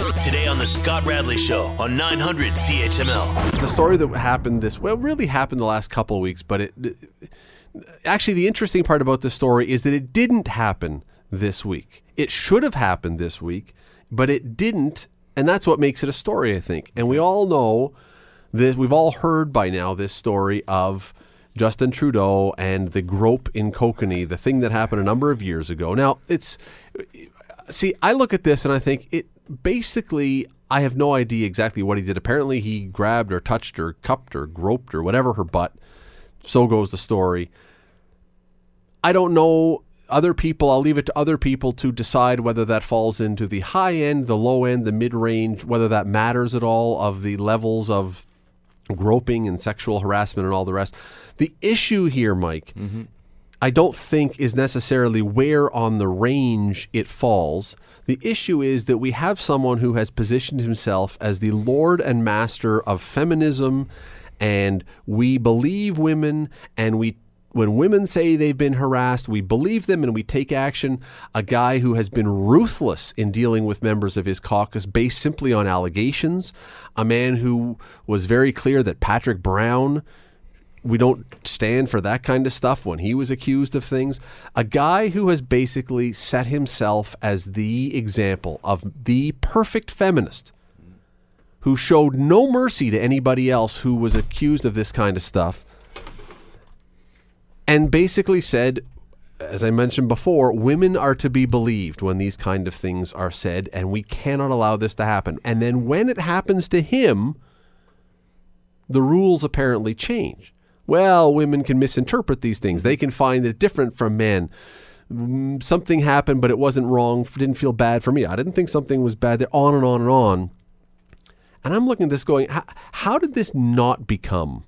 Today on the Scott Radley Show on 900 CHML. The story that happened this well, really happened the last couple of weeks, but it actually the interesting part about this story is that it didn't happen this week. It should have happened this week, but it didn't, and that's what makes it a story, I think. And we all know that we've all heard by now this story of Justin Trudeau and the grope in Kokanee, the thing that happened a number of years ago. Now, it's see, I look at this and I think it basically I have no idea exactly what he did. Apparently, he grabbed or touched or cupped or groped or whatever her butt. So goes the story. I don't know other people. I'll leave it to other people to decide whether that falls into the high end, the low end, the mid range, whether that matters at all of the levels of groping and sexual harassment and all the rest. The issue here, Mike, mm-hmm. I don't think is necessarily where on the range it falls. The issue is that we have someone who has positioned himself as the lord and master of feminism, and we believe women, and we when women say they've been harassed, we believe them and we take action. A guy who has been ruthless in dealing with members of his caucus based simply on allegations. A man who was very clear that Patrick Brown, we don't stand for that kind of stuff when he was accused of things. A guy who has basically set himself as the example of the perfect feminist who showed no mercy to anybody else who was accused of this kind of stuff and basically said, as I mentioned before, women are to be believed when these kind of things are said, and we cannot allow this to happen. And then when it happens to him, the rules apparently change. Well, women can misinterpret these things. They can find it different from men. Mm, something happened, but it wasn't wrong. Didn't feel bad for me. I didn't think something was bad. There, on and on and on. And I'm looking at this going, how, how did this not become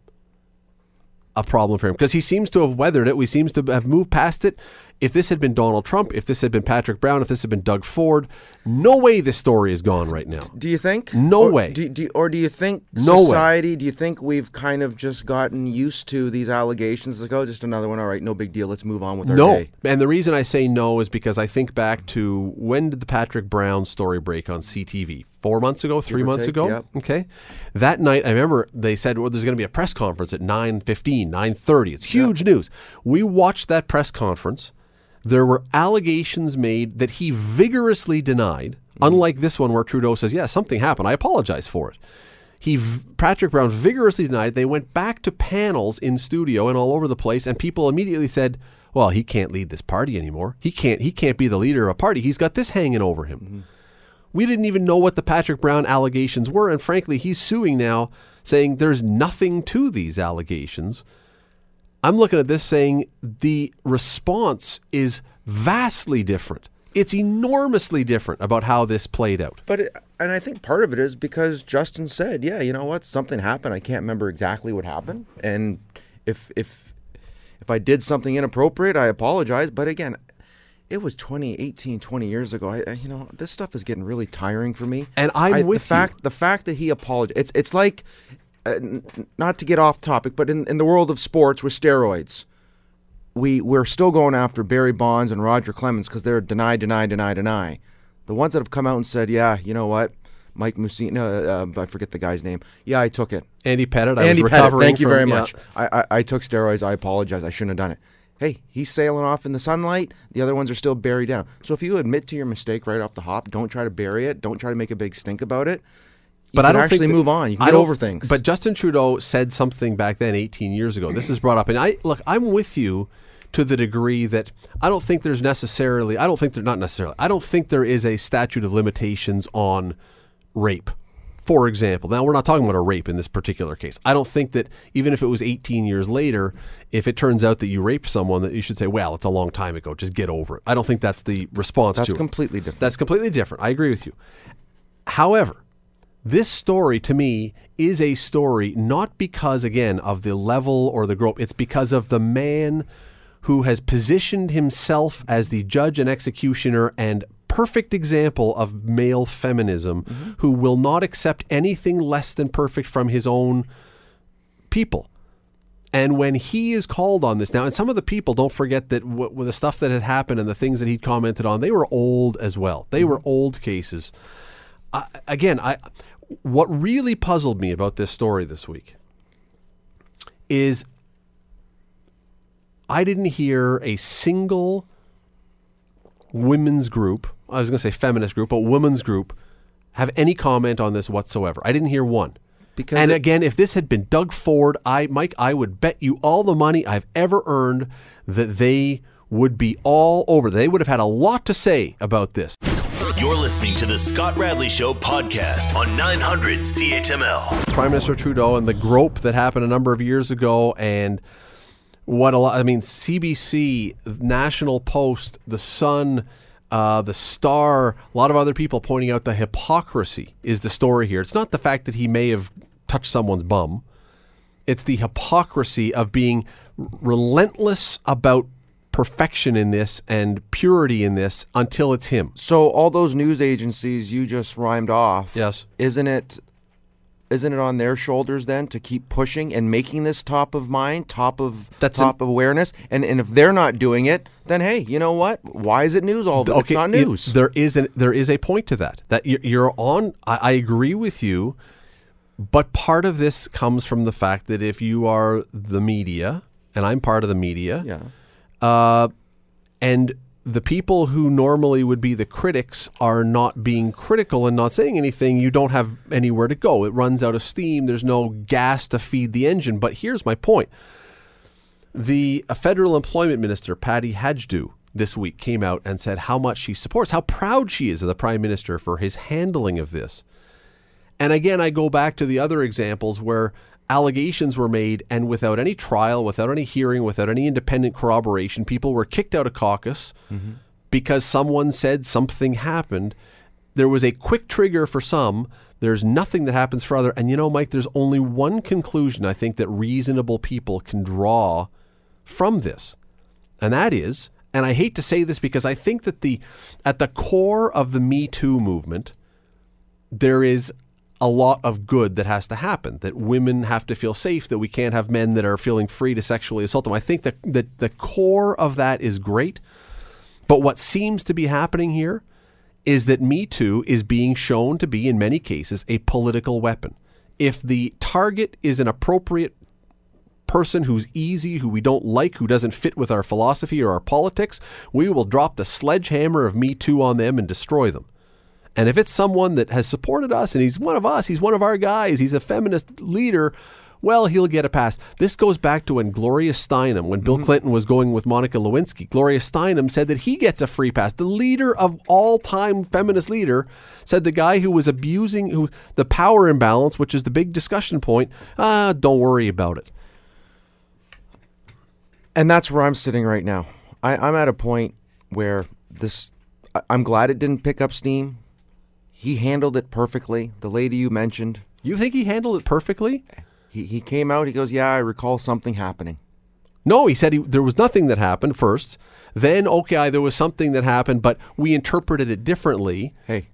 a problem for him because he seems to have weathered it. We seems to have moved past it. If this had been Donald Trump, if this had been Patrick Brown, if this had been Doug Ford, no way this story is gone right now. Do you think? No or, way. Do, do, or do you think no society? Way. Do you think we've kind of just gotten used to these allegations? Like, oh, just another one. All right, no big deal. Let's move on with our no. day. And the reason I say no is because I think back to when did the Patrick Brown story break on CTV? Four months ago, three months take, ago. Yep. Okay. That night, I remember they said, well, there's going to be a press conference at 9.15, 9.30. It's huge yep. news. We watched that press conference there were allegations made that he vigorously denied, mm-hmm. unlike this one where Trudeau says, yeah, something happened. I apologize for it. He, Patrick Brown vigorously denied. They went back to panels in studio and all over the place, and people immediately said, well, he can't lead this party anymore. He can't, he can't be the leader of a party. He's got this hanging over him. Mm-hmm. We didn't even know what the Patrick Brown allegations were, and frankly, he's suing now, saying there's nothing to these allegations. I'm looking at this saying the response is vastly different. It's enormously different about how this played out. But it, and I think part of it is because Justin said, "Yeah, you know what? Something happened. I can't remember exactly what happened, and if if if I did something inappropriate, I apologize." But again, it was 2018 20 years ago. I, you know, this stuff is getting really tiring for me. And I'm I, with the fact, you. The fact that he apologized, it's it's like uh, not to get off topic, but in, in the world of sports with steroids, we we're still going after Barry Bonds and Roger Clemens because they're deny, deny, deny, deny. The ones that have come out and said, yeah, you know what, Mike Mussina, uh, I forget the guy's name. Yeah, I took it. Andy Pettitte. I Andy Pettitte. Thank you from, very yeah. much. I, I, I took steroids. I apologize. I shouldn't have done it. Hey, he's sailing off in the sunlight. The other ones are still buried down. So if you admit to your mistake right off the hop, don't try to bury it. Don't try to make a big stink about it but I don't actually move on. You can get over things. But Justin Trudeau said something back then, 18 years ago. This is brought up, and I look. I'm with you to the degree that I don't think there's necessarily. I don't think they're not necessarily. I don't think there is a statute of limitations on rape. For example, now we're not talking about a rape in this particular case. I don't think that even if it was 18 years later, if it turns out that you raped someone, that you should say, "Well, it's a long time ago. Just get over it." I don't think that's the response. That's completely different. That's completely different. I agree with you. However, this story to me is a story not because, again, of the level or the grope, it's because of the man who has positioned himself as the judge and executioner and perfect example of male feminism mm-hmm. who will not accept anything less than perfect from his own people. And when he is called on this now, and some of the people don't forget that w- with the stuff that had happened and the things that he'd commented on, they were old as well. They mm-hmm. were old cases. I, again, I what really puzzled me about this story this week is I didn't hear a single women's group. I was going to say feminist group, but women's group have any comment on this whatsoever. I didn't hear one. Because and it- again, if this had been Doug Ford, I Mike, I would bet you all the money I've ever earned that they would be all over. They would have had a lot to say about this. You're listening to the Scott Radley Show podcast on 900 CHML. Prime Minister Trudeau and the grope that happened a number of years ago, and what a lot. I mean, CBC, National Post, The Sun, uh, The Star, a lot of other people pointing out the hypocrisy is the story here. It's not the fact that he may have touched someone's bum. It's the hypocrisy of being relentless about perfection in this and purity in this until it's him. So all those news agencies you just rhymed off. Yes. Isn't it? Isn't it on their shoulders then to keep pushing and making this top of mind, top of That's top of awareness? And and if they're not doing it, then hey, you know what? Why is it news all? It's not it- news. there is an, there is a point to that. That you're, you're on. I, I agree with you, but part of this comes from the fact that if you are the media, and I'm part of the media, yeah. Uh, and the people who normally would be the critics are not being critical and not saying anything, you don't have anywhere to go. It runs out of steam. There's no gas to feed the engine. But here's my point. The uh, federal employment minister, Patty Hajdu, this week came out and said how much she supports, how proud she is of the prime minister for his handling of this. And again, I go back to the other examples where allegations were made and without any trial, without any hearing, without any independent corroboration, people were kicked out of caucus mm-hmm. because someone said something happened. There was a quick trigger for some. There's nothing that happens for other. And you know, Mike, there's only one conclusion I think that reasonable people can draw from this. And that is, and I hate to say this because I think that the at the core of the Me Too movement, there is a lot of good that has to happen. That women have to feel safe. That we can't have men that are feeling free to sexually assault them. I think that that the core of that is great. But what seems to be happening here is that Me Too is being shown to be, in many cases, a political weapon. If the target is an appropriate person who's easy, who we don't like, who doesn't fit with our philosophy or our politics, we will drop the sledgehammer of Me Too on them and destroy them. And if it's someone that has supported us and he's one of us, he's one of our guys, he's a feminist leader, well, he'll get a pass. This goes back to when Gloria Steinem, when Bill Clinton was going with Monica Lewinsky, Gloria Steinem said that he gets a free pass. The leader of all time feminist leader said the guy who was abusing who the power imbalance, which is the big discussion point, ah, don't worry about it. And that's where I'm sitting right now. I, I'm at a point where this. I'm glad it didn't pick up steam. He handled it perfectly. The lady you mentioned, You think he handled it perfectly? he, he came out. He goes, "Yeah, I recall something happening." No, he said he, there was nothing that happened first. Then, okay, there was something that happened, but we interpreted it differently. Hey,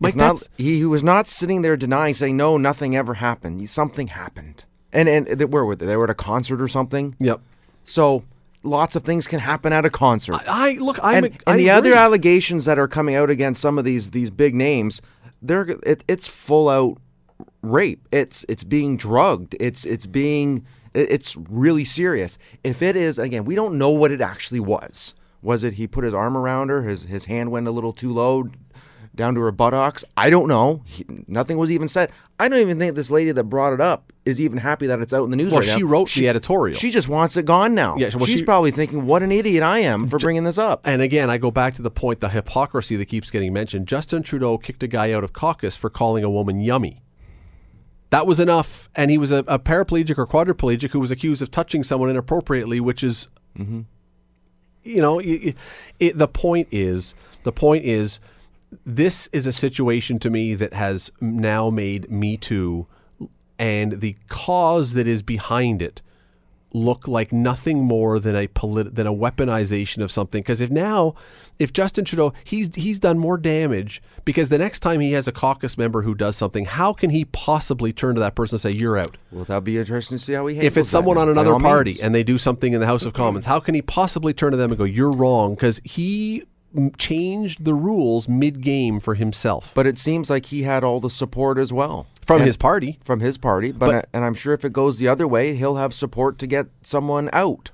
Mike, not, he, he was not sitting there denying, saying, "No, nothing ever happened. Something happened." And and where were they? They were at a concert or something. Yep. So lots of things can happen at a concert. I look. I'm. and, I and the other allegations that are coming out against some of these these big names, they're it, it's full out rape. It's it's being drugged. It's it's being it's really serious. If it is again, we don't know what it actually was. Was it he put his arm around her? His his hand went a little too low, down to her buttocks. I don't know. He, nothing was even said. I don't even think this lady that brought it up is even happy that it's out in the news Well, right now. she wrote the editorial. She just wants it gone now. Yeah, well, she's she- probably thinking, "What an idiot I am for bringing this up." And again, I go back to the point, the hypocrisy that keeps getting mentioned. Justin Trudeau kicked a guy out of caucus for calling a woman yummy. That was enough, and he was a, a paraplegic or quadriplegic who was accused of touching someone inappropriately, which is, mm-hmm. you know, y- it, the point is, the point is, this is a situation to me that has now made Me Too and the cause that is behind it look like nothing more than a polit- than a weaponization of something. Because if now, if Justin Trudeau, he's he's done more damage because the next time he has a caucus member who does something, how can he possibly turn to that person and say you're out? Well, that'll be interesting to see how he If it's someone on another party means. and they do something in the House of Commons, how can he possibly turn to them and go you're wrong? Because he changed the rules mid-game for himself But it seems like he had all the support as well from And- his party. from his party. But, But- and I'm sure if it goes the other way, he'll have support to get someone out.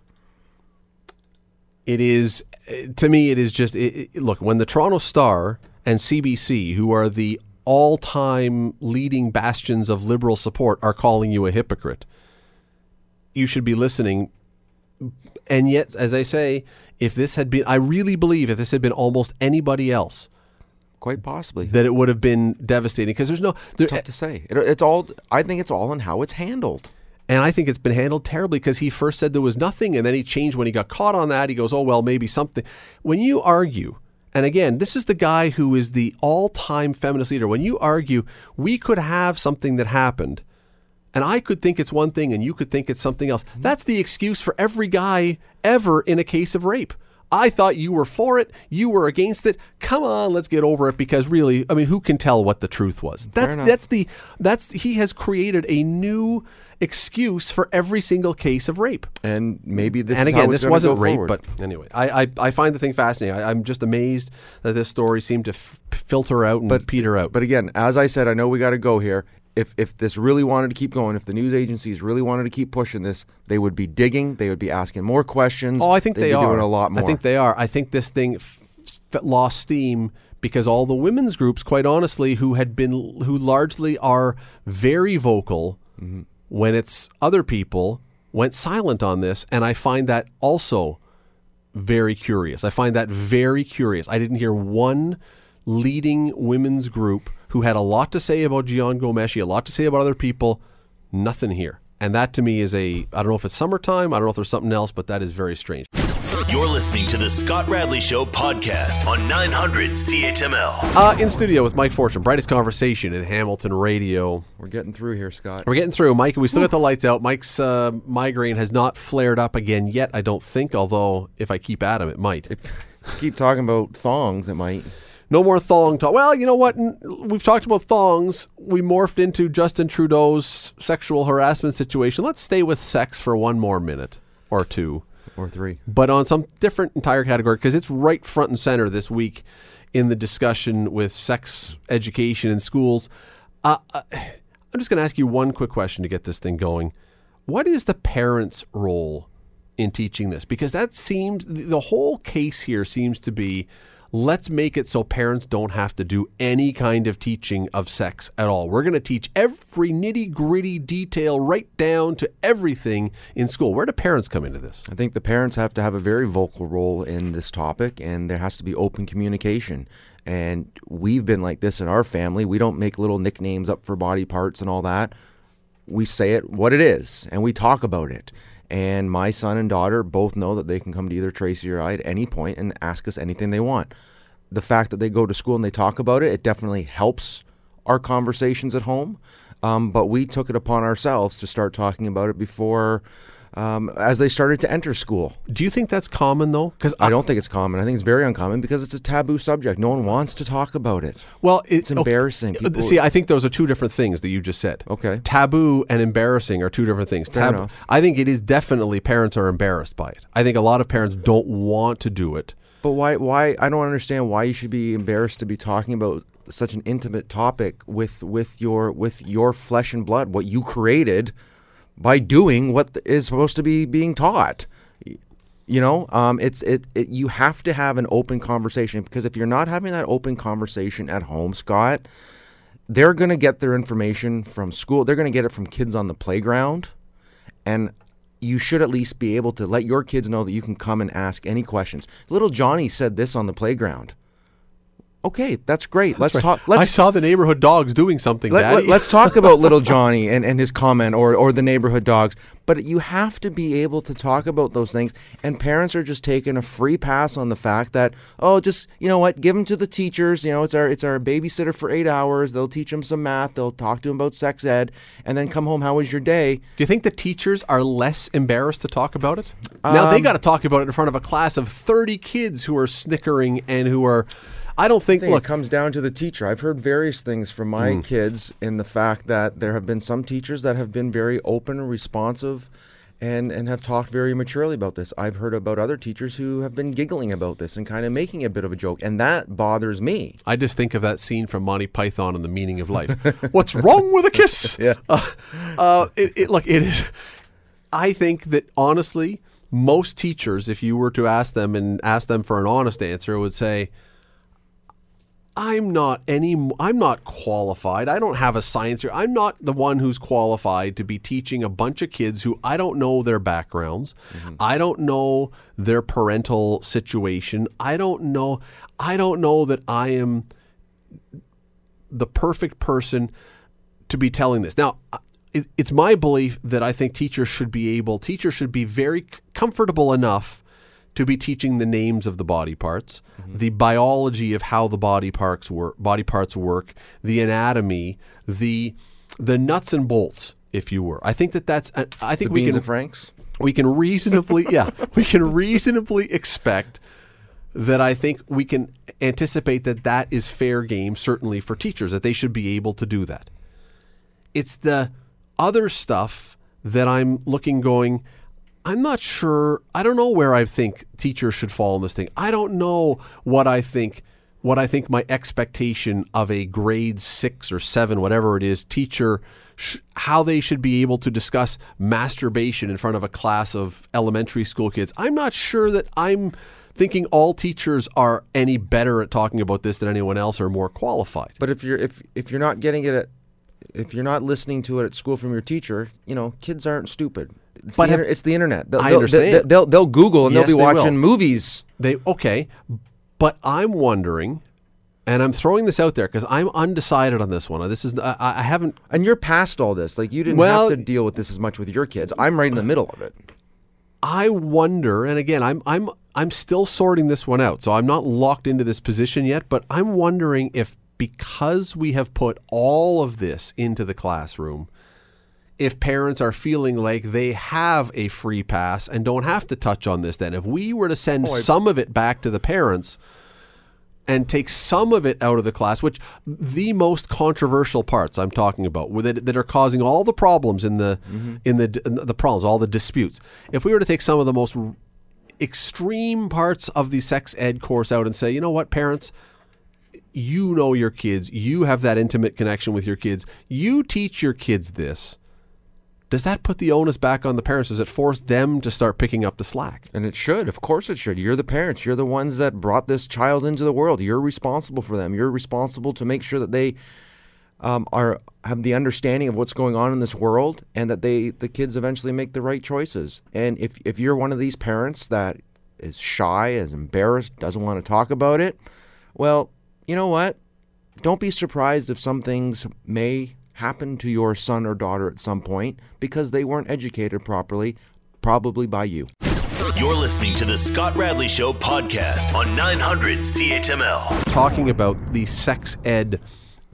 It is uh, to me. It is just it, it- look when the Toronto Star and CBC, who are the all-time leading bastions of liberal support, are calling you a hypocrite. You should be listening. And yet, as I say, if this had been, I really believe if this had been almost anybody else, Quite possibly. that it would have been devastating. Because there's no, there, Tough to say. It, it's all. I think it's all in how it's handled. And I think it's been handled terribly because he first said there was nothing and then he changed when he got caught on that. He goes, oh, well, maybe something. When you argue, and again, this is the guy who is the all time feminist leader. When you argue, we could have something that happened and I could think it's one thing and you could think it's something else. That's the excuse for every guy ever in a case of rape. I thought you were for it, you were against it. Come on, let's get over it because really, I mean, who can tell what the truth was? That's that's the that's he has created a new excuse for every single case of rape. And maybe this. and again, this wasn't rape, forward. but anyway, I, I I find the thing fascinating. I, I'm just amazed that this story seemed to f- filter out and but, peter out. But again, as I said, I know we got to go here. If if this really wanted to keep going, if the news agencies really wanted to keep pushing this, they would be digging. They would be asking more questions. Oh, I think They'd they be are doing a lot more. I think they are. I think this thing f- f- lost steam because all the women's groups, quite honestly, who had been, who largely are very vocal Mm-hmm. when it's other people, went silent on this, and I find that also very curious. I find that very curious. I didn't hear one leading women's group who had a lot to say about Jian Ghomeshi, a lot to say about other people. Nothing here. And that to me is a, I don't know if it's summertime, I don't know if there's something else, but that is very strange. You're listening to the Scott Radley Show podcast on 900 CHML. Uh, in studio with Mike Fortune, brightest conversation in Hamilton radio. we're getting through here, Scott. We're getting through, Mike. We still got the lights out. Mike's uh, migraine has not flared up again yet, I don't think, although if I keep at him, it might. Keep talking about thongs. It might. No more thong talk. Well, you know what? We've talked about thongs. We morphed into Justin Trudeau's sexual harassment situation. Let's stay with sex for one more minute or two, Or three. but on some different entire category because it's right front and center this week in the discussion with sex education in schools. Uh, uh, I'm just going to ask you one quick question to get this thing going. What is the parent's role in teaching this? Because that seems the whole case here seems to be let's make it so parents don't have to do any kind of teaching of sex at all. We're going to teach every nitty gritty detail right down to everything in school. Where do parents come into this? I think the parents have to have a very vocal role in this topic, and there has to be open communication. And we've been like this in our family. We don't make little nicknames up for body parts and all that. We say it what it is, and we talk about it. And my son and daughter both know that they can come to either Tracy or I at any point and ask us anything they want. The fact that they go to school and they talk about it, it definitely helps our conversations at home. Um, but we took it upon ourselves to start talking about it before, um, as they started to enter school. Do you think that's common though? Because I don't think it's common. I think it's very uncommon because it's a taboo subject. No one wants to talk about it. Well, it- It's embarrassing. okay, People- See, I think those are two different things that you just said. Okay. Taboo and embarrassing are two different things. Fair enough. I think it is definitely parents are embarrassed by it. I think a lot of parents don't want to do it. But why? Why? I don't understand why you should be embarrassed to be talking about such an intimate topic with with your with your flesh and blood, what you created by doing what is supposed to be being taught. You know, um, it's it, it. You have to have an open conversation because if you're not having that open conversation at home, Scott, they're going to get their information from school. They're going to get it from kids on the playground, and you should at least be able to let your kids know that you can come and ask any questions. Little Johnny said this on the playground. Okay, that's great. let's talk. I Let's saw the neighborhood dogs doing something, let, Daddy. us talk about little Johnny and, and his comment or, or the neighborhood dogs. But you have to be able to talk about those things. And parents are just taking a free pass on the fact that, oh, just, you know what, give them to the teachers. You know, it's our, it's our babysitter for eight hours. They'll teach them some math. They'll talk to them about sex ed. And then come home. How was your day? Do you think the teachers are less embarrassed to talk about it? now Um, they got to talk about it in front of a class of 30 kids who are snickering and who are I don't think, I think look, it comes down to the teacher. I've heard various things from my kids in the fact that there have been some teachers that have been very open and responsive and and have talked very maturely about this. I've heard about other teachers who have been giggling about this and kind of making a bit of a joke, and that bothers me. I just think of that scene from Monty Python and the Meaning of Life. What's wrong with a kiss? Yeah. Uh, uh, it, it, look, it is. I think that honestly, most teachers, if you were to ask them and ask them for an honest answer, would say, I'm not any I'm not qualified. I don't have a science I'm not the one who's qualified to be teaching a bunch of kids who I don't know their backgrounds. Mm-hmm. I don't know their parental situation. I don't know I don't know that I am the perfect person to be telling this. Now, it, it's my belief that I think teachers should be able teachers should be very comfortable enough to be teaching the names of the body parts, mm-hmm. the biology of how the body parts work, body parts work, the anatomy, the the nuts and bolts, if you were. I think that that's. I I think The we can Franks. we can reasonably yeah we can reasonably expect that I think we can anticipate that that is fair game certainly for teachers that they should be able to do that. It's the other stuff that I'm looking going I'm not sure I don't know where I think teachers should fall in this thing. I don't know what I think what I think my expectation of a grade 6 or 7 whatever it is teacher sh- how they should be able to discuss masturbation in front of a class of elementary school kids. I'm not sure that I'm thinking all teachers are any better at talking about this than anyone else or more qualified. But if you're if if you're not getting it at if you're not listening to it at school from your teacher, you know, kids aren't stupid. It's, But the, have- inter- it's the internet. They'll, I they'll, understand. They'll, they'll, they'll Google and Yes, they'll be will. watching movies. They okay, but I'm wondering, and I'm throwing this out there because I'm undecided on this one. This is I, I haven't. And you're past all this. Like you didn't Well- have to deal with this as much with your kids. I'm right in the middle of it. I wonder, and again, I'm I'm I'm still sorting this one out, so I'm not locked into this position yet. But I'm wondering if because we have put all of this into the classroom, if parents are feeling like they have a free pass and don't have to touch on this, then if we were to send some of it back to the parents and take some of it out of the class, which the most controversial parts I'm talking about, with it, that are causing all the problems in the mm-hmm. in the in the problems, all the disputes. If we were to take some of the most extreme parts of the sex ed course out and say, you know what, parents, you know your kids, you have that intimate connection with your kids, you teach your kids this. Does that put the onus back on the parents? Does it force them to start picking up the slack? And it should. Of course it should. You're the parents. You're the ones that brought this child into the world. You're responsible for them. You're responsible to make sure that they um, are have the understanding of what's going on in this world and that they the kids eventually make the right choices. And if if you're one of these parents that is shy, is embarrassed, doesn't want to talk about it, well, you know what? Don't be surprised if some things may happen to your son or daughter at some point because they weren't educated properly, probably by you. You're listening to the Scott Radley Show podcast on 900 CHML. talking about the sex ed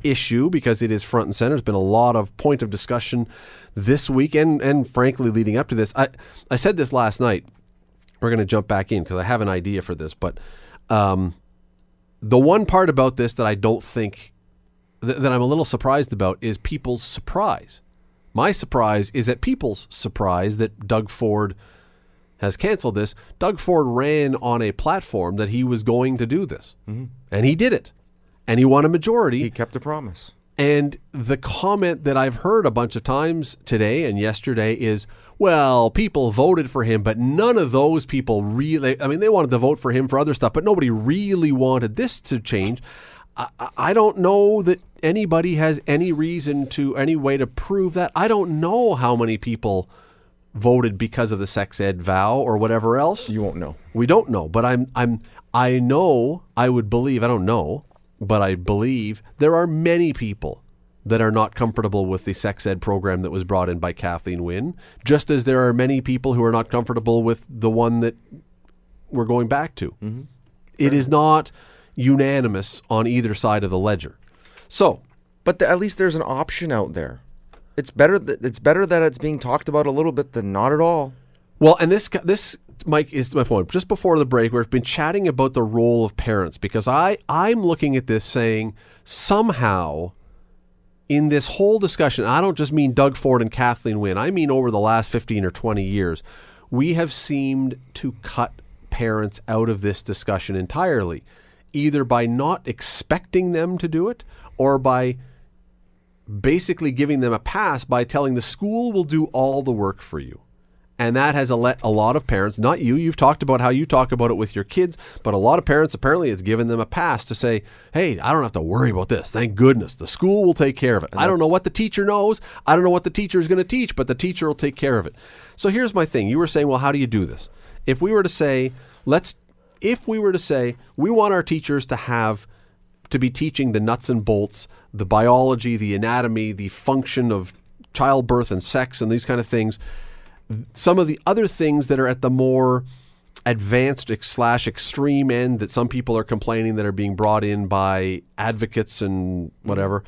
issue because it is front and center. There's been a lot of point of discussion this week and, and frankly leading up to this. I, I said this last night. We're going to jump back in because I have an idea for this. But um, the one part about this that I don't think th- that I'm a little surprised about is people's surprise. My surprise is at people's surprise that Doug Ford has canceled this. Doug Ford ran on a platform that he was going to do this, mm-hmm. and he did it, and he won a majority. He kept a promise. And the comment that I've heard a bunch of times today and yesterday is, well, people voted for him, but none of those people really, I mean, they wanted to vote for him for other stuff, but nobody really wanted this to change. I- I don't know that anybody has any reason to, any way to prove that. I don't know how many people voted because of the sex ed vow or whatever else. You won't know. We don't know, but I'm I'm I know I would believe I don't know, but I believe there are many people that are not comfortable with the sex ed program that was brought in by Kathleen Wynne, just as there are many people who are not comfortable with the one that we're going back to. Mm-hmm. It is not unanimous on either side of the ledger. So, But the, at least there's an option out there. It's better that it's better that it's being talked about a little bit than not at all. Well, and this this Mike is my point. Just before the break, we've been chatting about the role of parents because I I'm looking at this saying somehow in this whole discussion, I don't just mean Doug Ford and Kathleen Wynne, I mean over the last 15 or 20 years, we have seemed to cut parents out of this discussion entirely, either by not expecting them to do it or by basically giving them a pass by telling the school will do all the work for you. And that has let a lot of parents, not you, you've talked about how you talk about it with your kids, but a lot of parents apparently it's given them a pass to say, hey, I don't have to worry about this. Thank goodness. The school will take care of it. I don't know what the teacher knows. I don't know what the teacher is going to teach, but the teacher will take care of it. So here's my thing. You were saying, well, how do you do this? If we were to say, let's, if we were to say, we want our teachers to have, to be teaching the nuts and bolts, the biology, the anatomy, the function of childbirth and sex and these kind of things some of the other things that are at the more advanced slash extreme end that some people are complaining that are being brought in by advocates and whatever.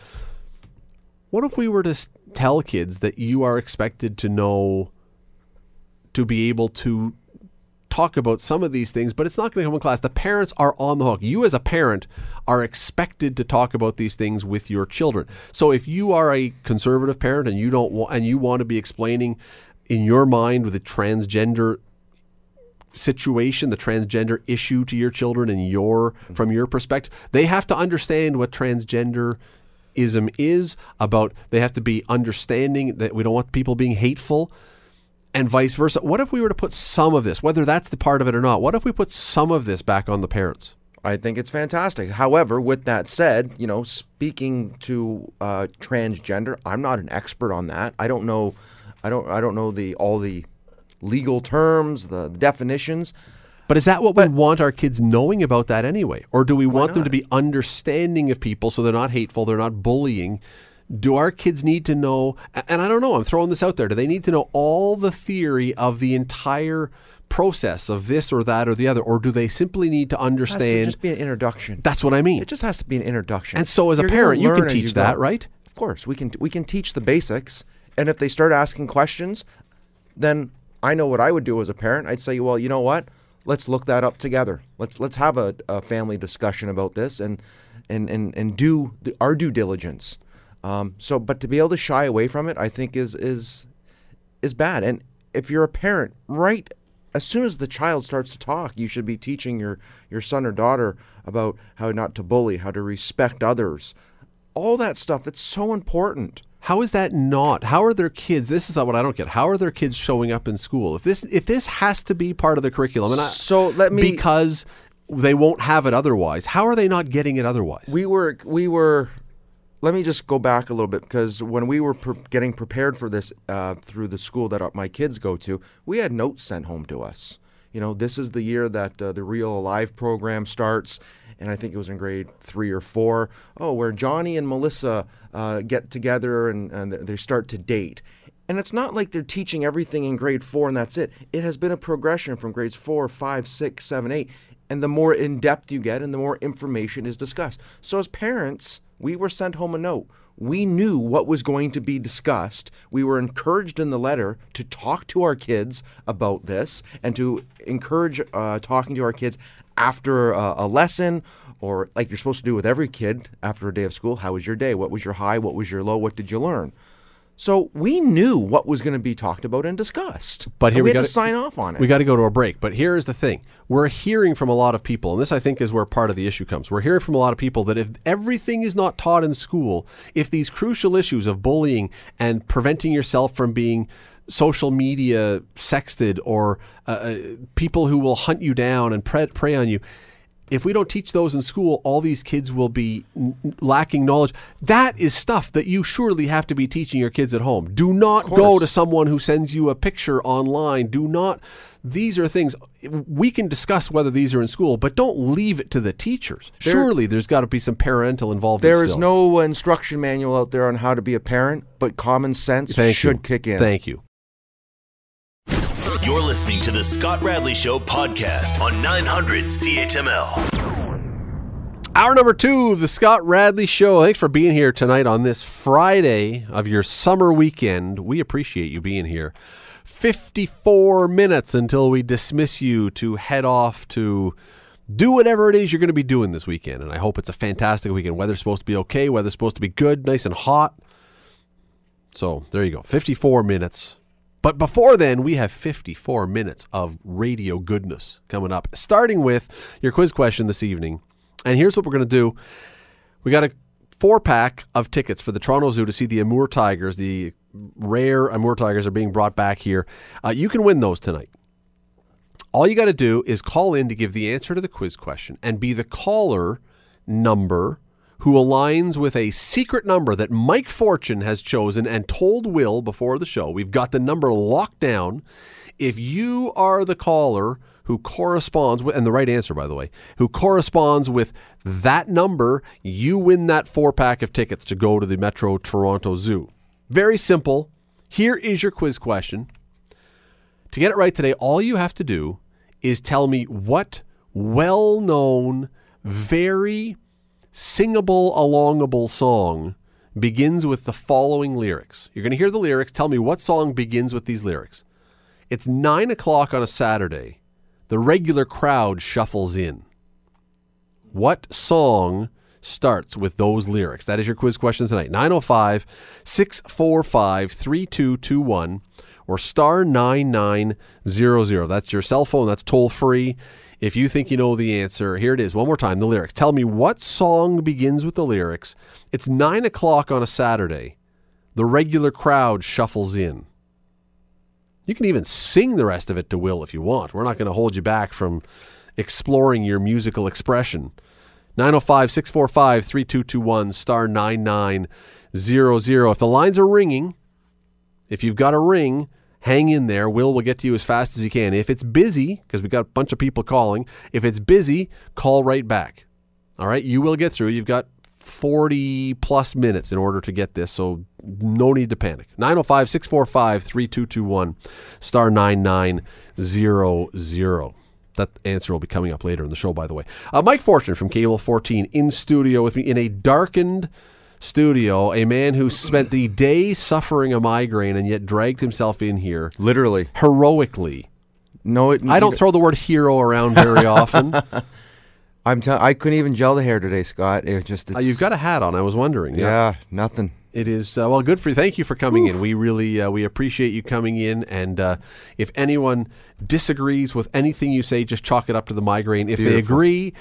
What if we were to tell kids that you are expected to know to be able to talk about some of these things, but it's not going to come in class. The parents are on the hook. You, as a parent, are expected to talk about these things with your children. So, if you are a conservative parent and you don't want and you want to be explaining in your mind with the transgender situation, the transgender issue to your children and your from your perspective, they have to understand what transgender ism is about they have to be understanding that we don't want people being hateful and vice versa. What if we were to put some of this, whether that's the part of it or not, what if we put some of this back on the parents? I think it's fantastic. However, with that said, you know, speaking to uh, transgender, I'm not an expert on that. I don't know, I don't, I don't know the all the legal terms, the, the definitions. But is that what we want our kids knowing about that anyway? Or do we want them to be understanding of people so they're not hateful, they're not bullying? Do our kids need to know? And I don't know, I'm throwing this out there. Do they need to know all the theory of the entire process of this or that or the other? Or do they simply need to It has to understand? just be an introduction. That's what I mean. It just has to be an introduction. And so as a You're gonna parent, you can teach go. that, right? Of course, we can we can teach the basics, and if they start asking questions, then I know what I would do as a parent. I'd say, well, you know what? Let's look that up together. Let's let's have a, a family discussion about this and and and and do the, our due diligence. Um, so, but to be able to shy away from it, I think is is is bad. And if you're a parent, right as soon as the child starts to talk, you should be teaching your your son or daughter about how not to bully, how to respect others, all that stuff. That's so important. How is that not? How are their kids? This is what I don't get. How are their kids showing up in school? If this if this has to be part of the curriculum, and I, So let me- because they won't have it otherwise. How are they not getting it otherwise? We were we were. Let me just go back a little bit because when we were pre- getting prepared for this uh, through the school that my kids go to, we had notes sent home to us. You know, this is the year that uh, the Real Alive program starts, and I think it was in grade three or four. Oh, where Johnny and Melissa uh, get together and, and they start to date. And it's not like they're teaching everything in grade four and that's it. It has been a progression from grades four, five, six, seven, eight. And the more in depth you get and the more information is discussed. So, as parents, we were sent home a note. We knew what was going to be discussed. We were encouraged in the letter to talk to our kids about this and to encourage uh, talking to our kids after uh, a lesson or like you're supposed to do with every kid after a day of school. How was your day? What was your high? What was your low? What did you learn? So we knew what was going to be talked about and discussed. But here And we we, had gotta- sign off on it. We got to go to a break. But here is the thing we're hearing from a lot of people, and this I think is where part of the issue comes. We're hearing from a lot of people that if everything is not taught in school, if these crucial issues of bullying and preventing yourself from being social media sexted or uh, uh, people who will hunt you down and pre- prey on you, if we don't teach those in school, all these kids will be n- lacking knowledge. That is stuff that you surely have to be teaching your kids at home. Do not go to someone who sends you a picture online. Do not. These are things we can discuss whether these are in school, but don't leave it to the teachers. surely there's got to be some parental involvement. There is still. no instruction manual out there on how to be a parent, but common sense Thank should you. kick in. Thank you. You're listening to the Scott Radley Show podcast on 900 CHML. Hour number two of the Scott Radley Show. Thanks for being here tonight on this Friday of your summer weekend. We appreciate you being here. 54 minutes until we dismiss you to head off to do whatever it is you're going to be doing this weekend. And I hope it's a fantastic weekend. Weather's supposed to be okay, weather's supposed to be good, nice and hot. So there you go. 54 minutes. But before then, we have 54 minutes of radio goodness coming up, starting with your quiz question this evening. And here's what we're going to do we got a four pack of tickets for the Toronto Zoo to see the Amur Tigers. The rare Amur Tigers are being brought back here. Uh, you can win those tonight. All you got to do is call in to give the answer to the quiz question and be the caller number who aligns with a secret number that Mike Fortune has chosen and told Will before the show. We've got the number locked down. If you are the caller who corresponds with, and the right answer, by the way, who corresponds with that number, you win that four pack of tickets to go to the Metro Toronto Zoo. Very simple. Here is your quiz question. To get it right today, all you have to do is tell me what well known, very singable, alongable song begins with the following lyrics. You're going to hear the lyrics. Tell me what song begins with these lyrics. It's nine o'clock on a Saturday. The regular crowd shuffles in. What song starts with those lyrics? That is your quiz question tonight. 905 645 3221 or star 9900. That's your cell phone. That's toll free. If you think you know the answer, here it is. One more time the lyrics. Tell me what song begins with the lyrics. It's 9 o'clock on a Saturday. The regular crowd shuffles in. You can even sing the rest of it to Will if you want. We're not going to hold you back from exploring your musical expression. 905 645 3221 star 9900. If the lines are ringing, if you've got a ring, hang in there. Will will get to you as fast as he can. If it's busy, because we've got a bunch of people calling, if it's busy, call right back. All right, you will get through. You've got 40 plus minutes in order to get this, so no need to panic. 905 645 3221 star 9900. That answer will be coming up later in the show, by the way. Uh, Mike Fortune from Cable 14 in studio with me in a darkened studio, a man who spent the day suffering a migraine and yet dragged himself in here Literally. heroically. No, it, I don't throw the word hero around very often. uh, I'm. T- I couldn't even gel the hair today, Scott. It just. It's, you've got a hat on. I was wondering. Yeah, nothing. It is uh, well, good for you. Thank you for coming in. We really uh, we appreciate you coming in. And uh, if anyone disagrees with anything you say, just chalk it up to the migraine. If they agree,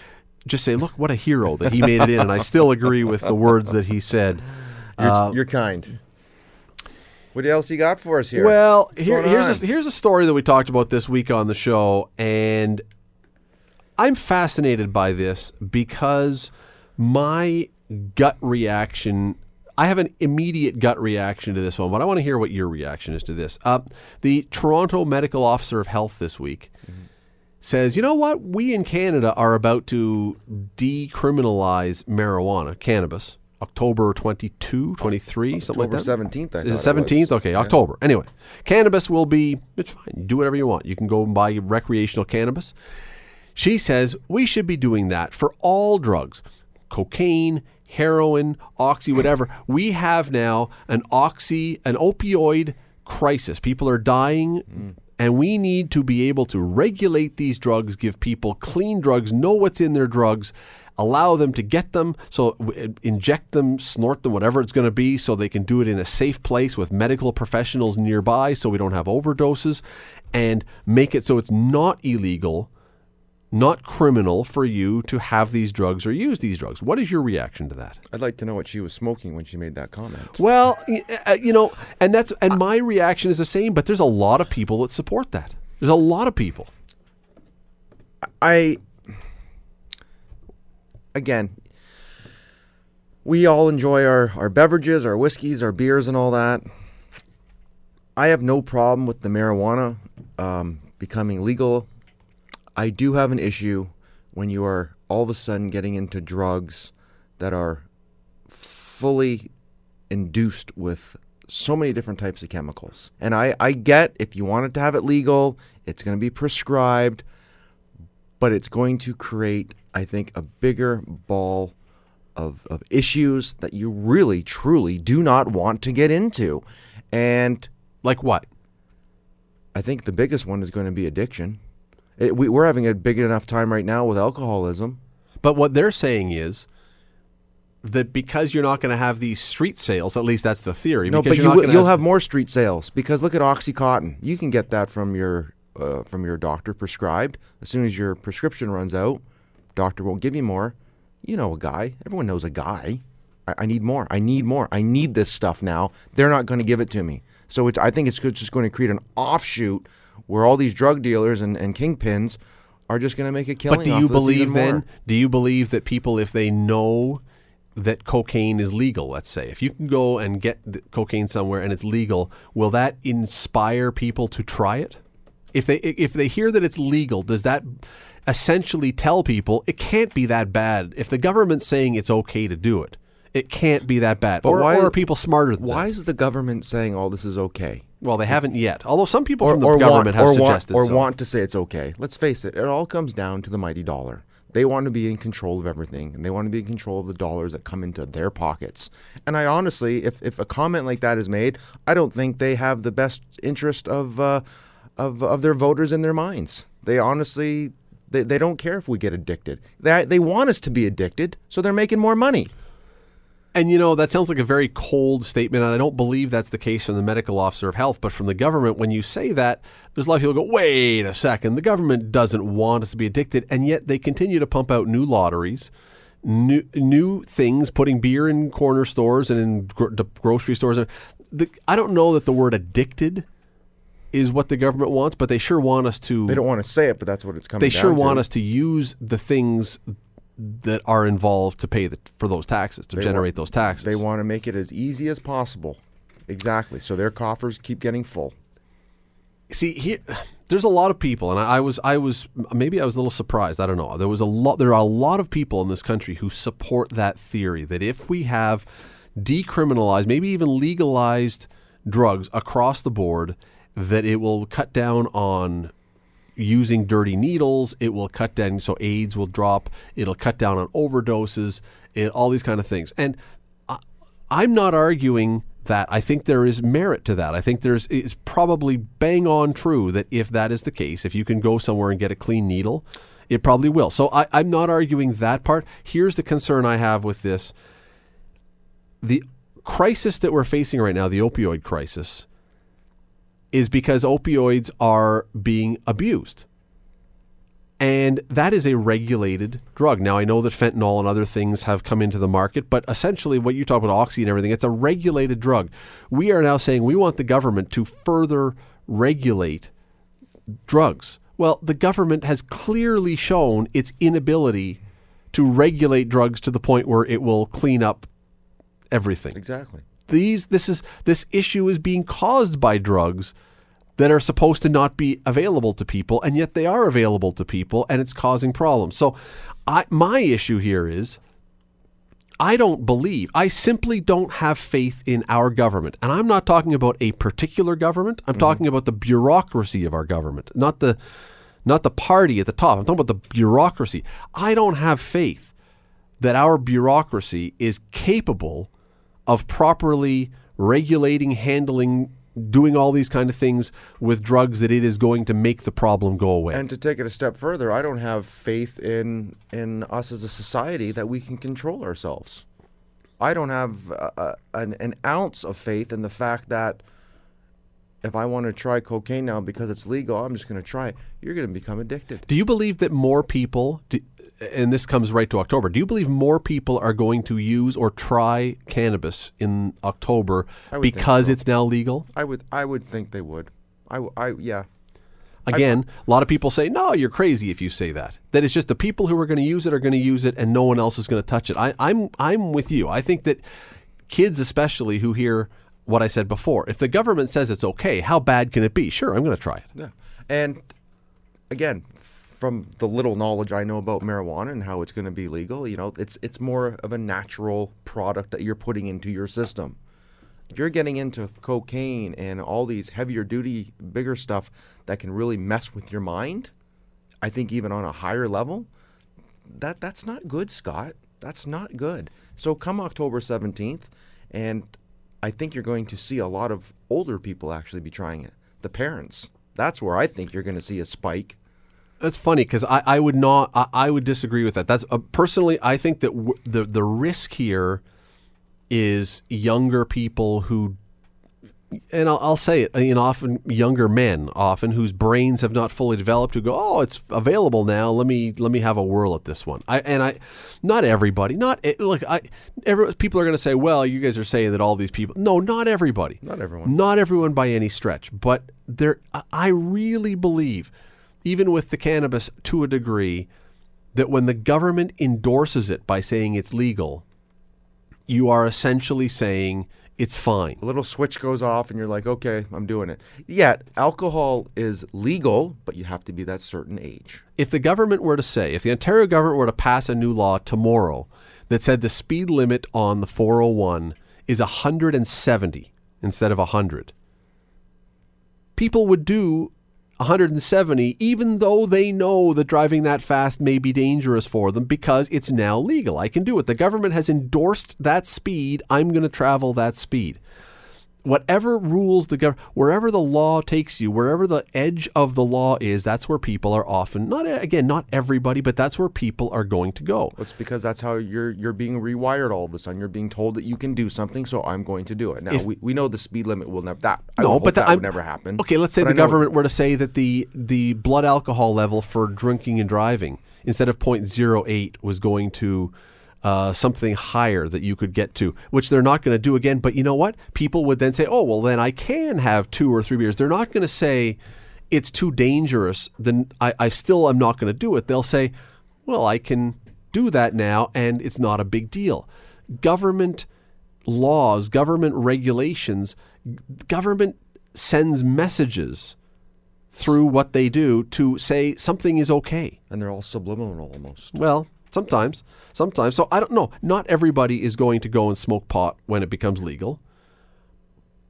just say, "Look, what a hero that he made it in." And I still agree with the words that he said. You're, Uh, you're kind. What else you got for us here? Well, here, here's a, here's a story that we talked about this week on the show, and I'm fascinated by this because my gut reaction. I have an immediate gut reaction to this one, but I want to hear what your reaction is to this. Uh, the Toronto Medical Officer of Health this week says, you know what? We in Canada are about to decriminalize marijuana, cannabis, October 22, 23, something like October that. 17th, I Is it thought it 17th? was. Okay, October. Anyway, cannabis will be, it's fine. You do whatever you want. You can go and buy recreational cannabis. She says we should be doing that for all drugs cocaine, heroin, oxy, whatever. We have now an oxy, an opioid crisis. People are dying. Mm. And we need to be able to regulate these drugs, give people clean drugs, know what's in their drugs, allow them to get them, so inject them, snort them, whatever it's going to be, so they can do it in a safe place with medical professionals nearby, so we don't have overdoses, and make it so it's not illegal not criminal for you to have these drugs or use these drugs. What is your reaction to that? I'd like to know what she was smoking when she made that comment. Well, uh, you know, and that's and my reaction is the same, but there's a lot of people that support that. There's a lot of people. I again we all enjoy our, our beverages, our whiskeys, our beers and all that. I have no problem with the marijuana um, becoming legal. I do have an issue when you are all of a sudden getting into drugs that are fully induced with so many different types of chemicals. And I, I get if you wanted to have it legal, it's going to be prescribed but it's going to create, I think, a bigger ball of, of issues that you really, truly do not want to get into. And Like what? I think the biggest one is going to be addiction. It, we, we're having a big enough time right now with alcoholism. But what they're saying is that because you're not going to have these street sales, at least that's the theory. No, but you're you not will, you'll have more street sales because look at OxyContin. You can get that from your uh, from your doctor prescribed. As soon as your prescription runs out, doctor won't give you more. You know a guy. Everyone knows a guy. I, I need more. I need more. I need this stuff now. They're not going to give it to me. So it's, I think it's just going to create an offshoot where all these drug dealers and, and kingpins are just going to make a killing. But do you believe then? Do you believe that people, if they know that cocaine is legal, let's say, if you can go and get cocaine somewhere and it's legal, will that inspire people to try it? If they if they hear that it's legal, does that essentially tell people it can't be that bad? If the government's saying it's okay to do it, it can't be that bad. or, why- or are people smarter than Why that? is the government saying all this is okay? Well, they haven't yet. Although some people from the want- government have or suggested want, or so. want to say it's okay. Let's face it, it all comes down to the mighty dollar. They want to be in control of everything, and they want to be in control of the dollars that come into their pockets. And I honestly, if, if a comment like that is made, I don't think they have the best interest of uh, of of their voters in their minds. They honestly, they, they don't care if we get addicted. They they want us to be addicted, so they're making more money. And you know, that sounds like a very cold statement, and I don't believe that's the case from the medical officer of health. But from the government, when you say that, there's a lot of people go, wait a second, the government doesn't want us to be addicted, and yet they continue to pump out new lotteries, new new things, putting beer in corner stores and in gro- grocery stores. The, I don't know that the word addicted is what the government wants, but they sure want us to. They don't want to say it, but that's what it's coming. they sure to. want us to use the things that are involved to pay the, for those taxes to They generate want- those taxes. They want to make it as easy as possible. Exactly. So their coffers keep getting full. see here there's a lot of people and I, I was i was maybe i was a little surprised i don't know there was a lot there are a lot of people in this country who support that theory that if we have decriminalized maybe even legalized drugs across the board that it will cut down on using dirty needles it will cut down so aids will drop it'll cut down on overdoses it, all these kind of things and I'm not arguing that. I think there is merit to that. I think there's it's probably bang on true that if that is the case, if you can go somewhere and get a clean needle, it probably will. So I, I'm not arguing that part. Here's the concern I have with this: the crisis that we're facing right now, the opioid crisis, is because opioids are being abused. And that is a regulated drug. Now, I know that fentanyl and other things have come into the market, but essentially, what you talk about oxy and everything, it's a regulated drug. We are now saying we want the government to further regulate drugs. Well, the government has clearly shown its inability to regulate drugs to the point where it will clean up everything Exactly. These this is this issue is being caused by drugs that are supposed to not be available to people and yet they are available to people and it's causing problems so i my issue here is I don't believe, I simply don't have faith in our government. And I'm not talking about a particular government. I'm mm-hmm. talking about the bureaucracy of our government, not the not the party at the top. I'm talking about the bureaucracy. I don't have faith that our bureaucracy is capable of properly regulating, handling, doing all these kind of things with drugs that it is going to make the problem go away. And to take it a step further, I don't have faith in in us as a society that we can control ourselves. I don't have uh, an, an ounce of faith in the fact that if I want to try cocaine now because it's legal, I'm just going to try it. You're going to become addicted. Do you believe that more people, do, and this comes right to October, do you believe more people are going to use or try cannabis in October I because so. it's now legal? I would I would think they would. I, I- yeah. Again, a lot of people say, no, you're crazy if you say that. That it's just the people who are going to use it are going to use it and no one else is going to touch it. I, I'm, I'm with you. I think that kids, especially who hear what I said before, if the government says it's okay, how bad can it be? Sure, I'm going to try it. Yeah. And again, from the little knowledge I know about marijuana and how it's going to be legal, you know, it's it's more of a natural product that you're putting into your system. You're getting into cocaine and all these heavier duty, bigger stuff that can really mess with your mind. I think even on a higher level, that that's not good, Scott. That's not good. So come October 17th, and I think you're going to see a lot of older people actually be trying it. The parents. That's where I think you're going to see a spike. That's funny because I, I would not. I, I would disagree with that. That's uh, personally. I think that w- the the risk here is younger people who, and I'll, I'll say it. You know, often younger men, often whose brains have not fully developed, who go, "Oh, it's available now. Let me let me have a whirl at this one." I and I, not everybody. Not eh, look. I every people are going to say, "Well, you guys are saying that all these people." No, not everybody. Not everyone. Not everyone by any stretch. But there, I really believe even with the cannabis to a degree, that when the government endorses it by saying it's legal, you are essentially saying it's fine. A little switch goes off, and you're like, okay, I'm doing it. Yet, alcohol is legal, but you have to be that certain age. If the government were to say, if the Ontario government were to pass a new law tomorrow that said the speed limit on the 401 is 170 instead of 100, people would do 170 even though they know that driving that fast may be dangerous for them because it's now legal. I can do it. The government has endorsed that speed. I'm going to travel that speed. Whatever rules the government, wherever the law takes you, wherever the edge of the law is, that's where people are often not again not everybody, but that's where people are going to go. It's because that's how you're you're being rewired all of a sudden. You're being told that you can do something, so I'm going to do it. Now If- we, we know the speed limit will never that. No, but that I'm- would never happen. Okay, let's say But the government were to say that the the blood alcohol level for drinking and driving instead of 0.08 was going to uh, something higher that you could get to, which they're not going to do again. But you know what? People would then say, "Oh, well, then I can have two or three beers." They're not going to say it's too dangerous. Then I, I still am not going to do it. They'll say, "Well, I can do that now, and it's not a big deal." Government laws, government regulations, government sends messages through what they do to say something is okay. and they're all subliminal almost. Well, sometimes, sometimes. So I don't know. Not everybody is going to go and smoke pot when it becomes legal.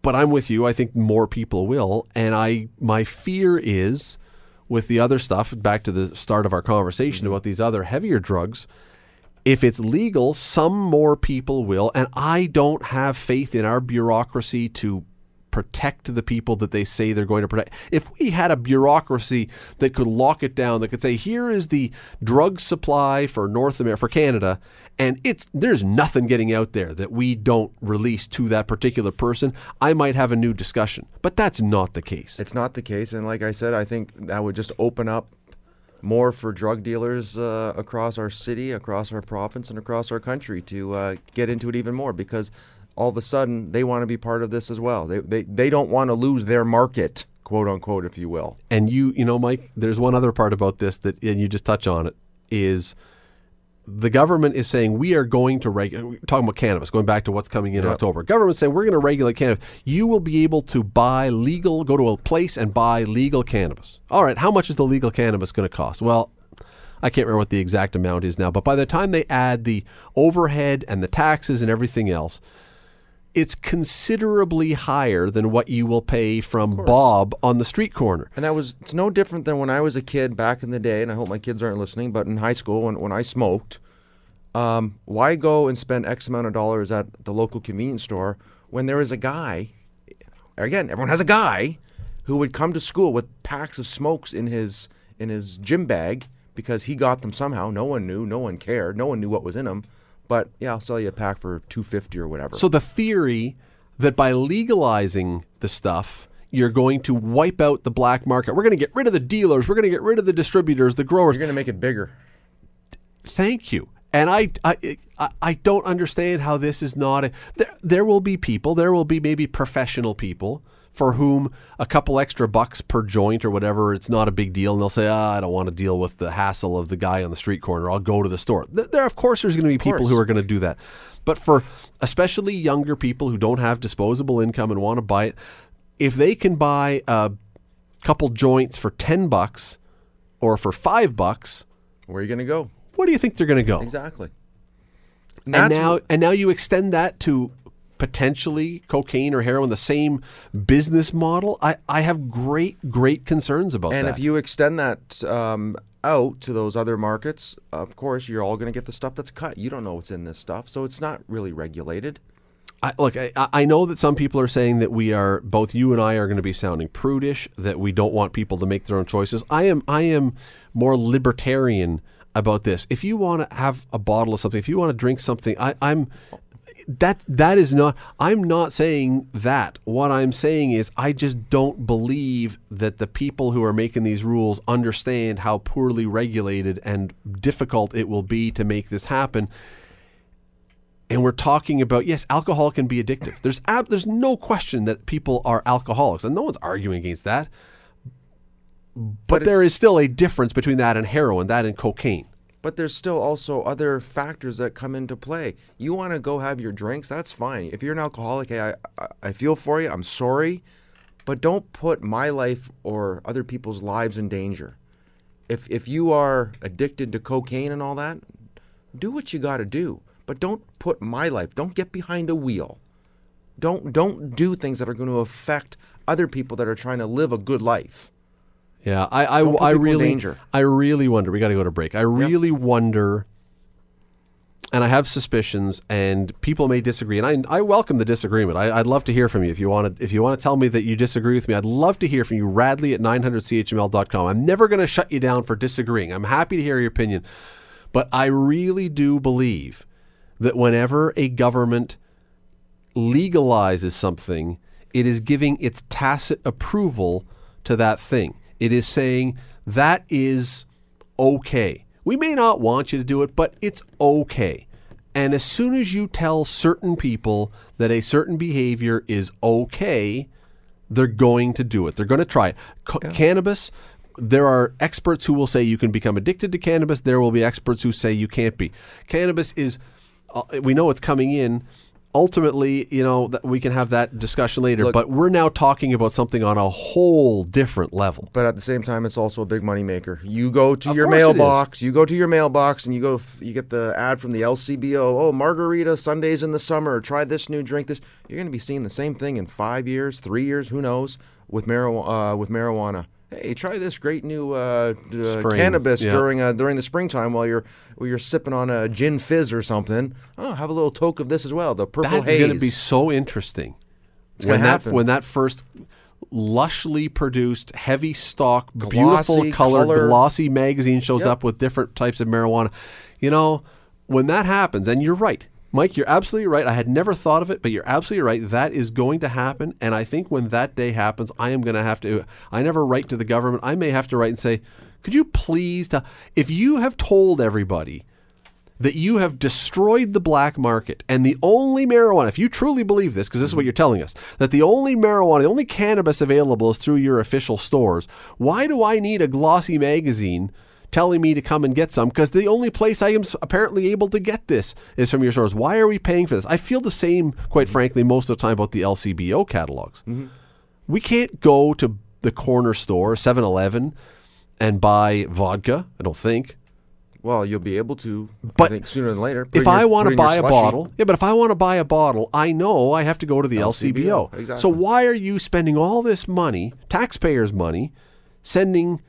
But I'm with you. I think more people will, and I my fear is with the other stuff. Back to the start of our conversation mm-hmm. about these other heavier drugs. If it's legal, some more people will, and I don't have faith in our bureaucracy to protect the people that they say they're going to protect. If we had a bureaucracy that could lock it down, that could say, here is the drug supply for North America, for Canada, and it's there's nothing getting out there that we don't release to that particular person, I might have a new discussion. But that's not the case. It's not the case, and like I said, I think that would just open up more for drug dealers uh, across our city, across our province, and across our country to uh, get into it even more because all of a sudden they want to be part of this as well. They they, they don't want to lose their market, quote unquote, if you will. And you, you know, Mike, there's one other part about this that, and you just touch on it, is the government is saying we are going to regulate. Talking about cannabis, going back to what's coming in October. Government saying we're going to regulate cannabis. You will be able to buy legal, go to a place and buy legal cannabis. All right, how much is the legal cannabis going to cost? Well, I can't remember what the exact amount is now, but by the time they add the overhead and the taxes and everything else, it's considerably higher than what you will pay from Bob on the street corner. And that was it's no different than when I was a kid back in the day, and I hope my kids aren't listening, but in high school when, when I smoked, um, why go and spend X amount of dollars at the local convenience store when there is a guy again, everyone has a guy who would come to school with packs of smokes in his in his gym bag because he got them somehow. No one knew, no one cared, no one knew what was in them. But yeah, I'll sell you a pack for two fifty or whatever. So the theory that by legalizing the stuff, you're going to wipe out the black market. We're going to get rid of the dealers. We're going to get rid of the distributors, the growers. you're gonna make it bigger. Thank you. And I, I, I- I don't understand how this is not a. There, there will be people. There will be maybe professional people for whom a couple extra bucks per joint or whatever, it's not a big deal, and they'll say, "Ah, I don't want to deal with the hassle of the guy on the street corner. I'll go to the store." There, of course, there's going to be people who are going to do that. But for especially younger people who don't have disposable income and want to buy it, if they can buy a couple joints for ten bucks or for five bucks, Where are you gonna go? where do you think they're going to go? Exactly. and that's now and now you extend that to potentially cocaine or heroin, the same business model. I, I have great great concerns about And that. if you extend that um, out to those other markets, of course, you're all going to get the stuff that's cut. You don't know what's in this stuff, so it's not really regulated. I, look, I, I know that some people are saying that we are both you and I are going to be sounding prudish, that we don't want people to make their own choices. I am I am more libertarian about this. If you want to have a bottle of something, if you want to drink something, I, I'm that that is not I'm not saying that. What I'm saying is I just don't believe that the people who are making these rules understand how poorly regulated and difficult it will be to make this happen. And we're talking about yes, alcohol can be addictive. There's ab- there's no question that people are alcoholics, and no one's arguing against that. But, But there is still a difference between that and heroin, that and cocaine. But there's still also other factors that come into play. You want to go have your drinks, that's fine. If you're an alcoholic, hey, I, I, I feel for you. I'm sorry. But don't put my life or other people's lives in danger. If, if you are addicted to cocaine and all that, do what you got to do. But don't put my life, don't get behind a wheel. Don't, don't do things that are going to affect other people that are trying to live a good life. Yeah, I I, I really danger. I really wonder. We got to go to break. I really wonder, and I have suspicions, and people may disagree, and I I welcome the disagreement. I, I'd love to hear from you if you want to if you want to tell me that you disagree with me. I'd love to hear from you. Radley at 900chml.com. I'm never going to shut you down for disagreeing. I'm happy to hear your opinion, but I really do believe that whenever a government legalizes something, it is giving its tacit approval to that thing. It is saying that is okay. We may not want you to do it, but it's okay. And as soon as you tell certain people that a certain behavior is okay, they're going to do it. They're going to try it. C- Cannabis, there are experts who will say you can become addicted to cannabis. There will be experts who say you can't be. Cannabis is, uh, we know it's coming in. Ultimately, you know, that we can have that discussion later, Look- but we're now talking about something on a whole different level. But at the same time, it's also a big money maker. You go to Of your course it is. mailbox. You go to your mailbox, and you go. You get the ad from the LCBO. Oh, margarita Sundays in the summer. Try this new drink. This you're going to be seeing the same thing in five years, three years. Who knows? With marijuana. Uh, with marijuana. Hey, try this great new uh, uh, cannabis yeah. during uh, during the springtime while you're while you're sipping on a gin fizz or something. Oh, have a little toke of this as well. The purple That's haze. going to be so interesting. gonna when that when that first lushly produced, heavy stock, Glossy beautiful colored, color. glossy magazine shows Yep. up with different types of marijuana. You know, when that happens, and you're right, Mike, you're absolutely right. I had never thought of it, but you're absolutely right. That is going to happen, and I think when that day happens, I am going to have to. I never write to the government. I may have to write and say, "Could you please tell if you have told everybody." that you have destroyed the black market and the only marijuana, if you truly believe this, because this is what mm-hmm. you're telling us, that the only marijuana, the only cannabis available is through your official stores, why do I need a glossy magazine telling me to come and get some? Because the only place I am apparently able to get this is from your stores. Why are we paying for this? I feel the same, quite mm-hmm. frankly, most of the time about the LCBO catalogs. Mm-hmm. We can't go to the corner store, 7 Eleven, and buy vodka, I don't think. Well, you'll be able to. But I think sooner than later. if your- I want to buy a bottle, yeah, but if I want to buy a bottle, I know I have to go to the LCBO. LCBO, exactly. So why are you spending all this money, taxpayers' money, sending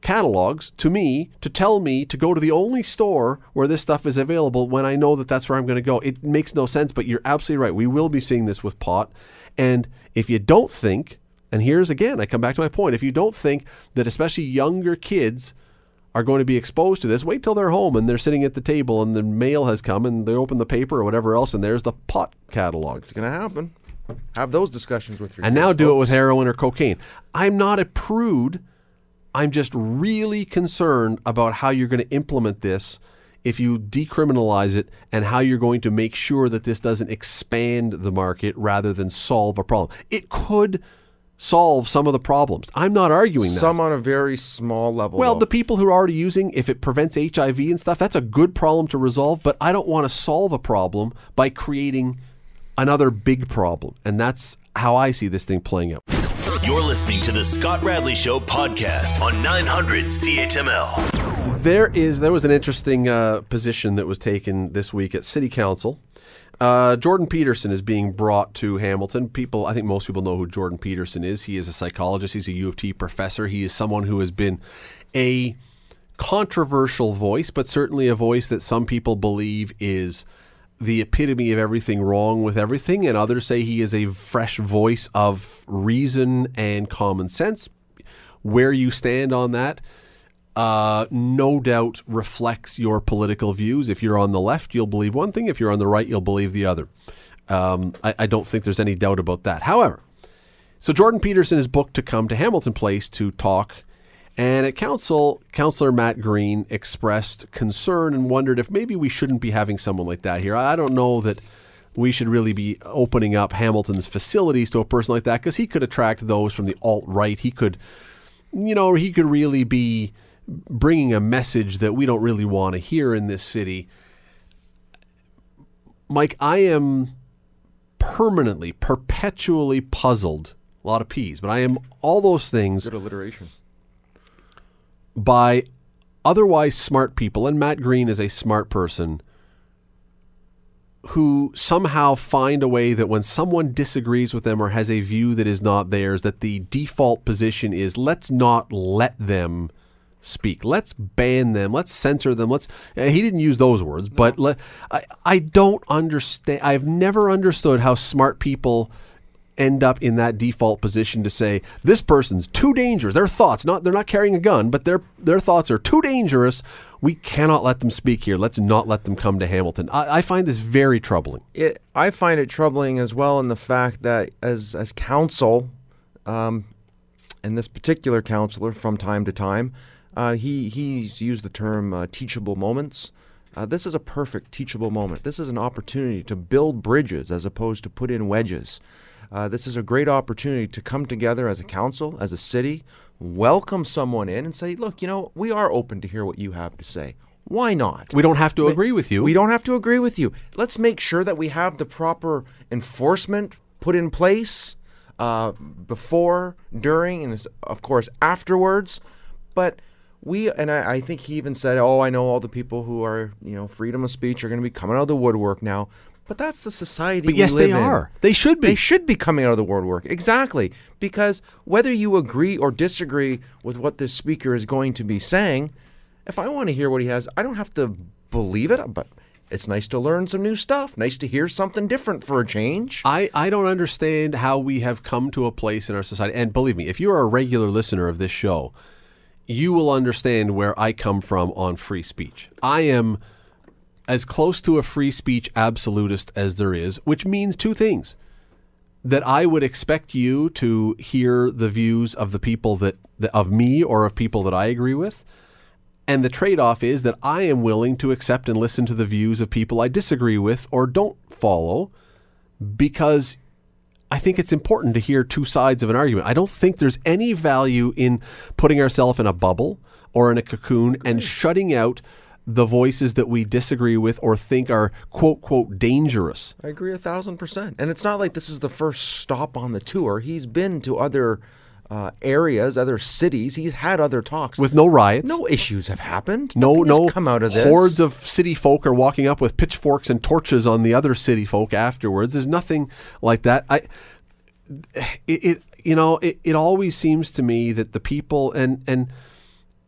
catalogs to me to tell me to go to the only store where this stuff is available when I know that that's where I'm going to go? It makes no sense, but you're absolutely right. We will be seeing this with pot. And if you don't think, and here's again, I come back to my point, if you don't think that especially younger kids are going to be exposed to this, wait till they're home and they're sitting at the table and the mail has come and they open the paper or whatever else and there's the pot catalog. It's going to happen. Have those discussions with your And now do it with heroin or cocaine. I'm not a prude. I'm just really concerned about how you're going to implement this if you decriminalize it and how you're going to make sure that this doesn't expand the market rather than solve a problem. It could solve some of the problems. I'm not arguing that. Some on a very small level. Well, though. the people who are already using, if it prevents HIV and stuff, that's a good problem to resolve. But I don't want to solve a problem by creating another big problem. And that's how I see this thing playing out. You're listening to the Scott Radley Show podcast on 900 CHML. There is there was an interesting uh, position that was taken this week at City Council. Uh, Jordan Peterson is being brought to Hamilton. People, I think most people know who Jordan Peterson is. He is a psychologist. He's a U of T professor. He is someone who has been a controversial voice, but certainly a voice that some people believe is the epitome of everything wrong with everything, and others say he is a fresh voice of reason and common sense. Where you stand on that, uh, no doubt reflects your political views. If you're on the left, you'll believe one thing. If you're on the right, you'll believe the other. Um, I, I don't think there's any doubt about that. However, so Jordan Peterson is booked to come to Hamilton Place to talk. And at council, Councillor Matt Green expressed concern and wondered if maybe we shouldn't be having someone like that here. I don't know that we should really be opening up Hamilton's facilities to a person like that because he could attract those from the alt right. He could, you know, he could really be bringing a message that we don't really want to hear in this city. Mike, I am permanently, perpetually puzzled. A lot of P's, but I am all those things Good alliteration. By otherwise smart people, and Matt Green is a smart person who somehow find a way that when someone disagrees with them or has a view that is not theirs, that the default position is let's not let them speak. Let's ban them. Let's censor them. Let's. He didn't use those words, but let, I I don't understand. I've never understood how smart people end up in that default position to say this person's too dangerous. Their thoughts, not they're not carrying a gun, but their their thoughts are too dangerous. We cannot let them speak here. Let's not let them come to Hamilton. I, I find this very troubling. it, I find it troubling as well in the fact that as as council, um, and this particular councillor from time to time, uh, he he's used the term uh, teachable moments. Uh, this is a perfect teachable moment. This is an opportunity to build bridges as opposed to put in wedges. Uh, this is a great opportunity to come together as a council, as a city, welcome someone in, and say, "Look, you know, we are open to hear what you have to say. Why not?" We don't have to agree with you. We don't have to agree with you. Let's make sure that we have the proper enforcement put in place uh, before, during, and of course afterwards. But we, and I, I think he even said, "Oh, I know all the people who are, you know, freedom of speech are going to be coming out of the woodwork now." But that's the society. but we yes, live they in. are. They should be. They should be coming out of the woodwork. Exactly. Because whether you agree or disagree with what this speaker is going to be saying, if I want to hear what he has, I don't have to believe it, but it's nice to learn some new stuff. Nice to hear something different for a change. I, I don't understand how we have come to a place in our society. And believe me, if you're a regular listener of this show, you will understand where I come from on free speech. I am as close to a free speech absolutist as there is, which means two things. That I would expect you to hear the views of the people that, that of me or of people that I agree with. And the trade off is that I am willing to accept and listen to the views of people I disagree with or don't follow because I think it's important to hear two sides of an argument. I don't think there's any value in putting ourselves in a bubble or in a cocoon and shutting out the voices that we disagree with or think are quote quote dangerous. I agree a thousand percent. And it's not like this is the first stop on the tour. He's been to other uh, areas, other cities. He's had other talks. With no riots. no issues have happened. No, Nothing no. come out of this. Hordes of city folk are walking up with pitchforks and torches on the other city folk afterwards. There's nothing like that. I, it, it you know, it, it always seems to me that the people and and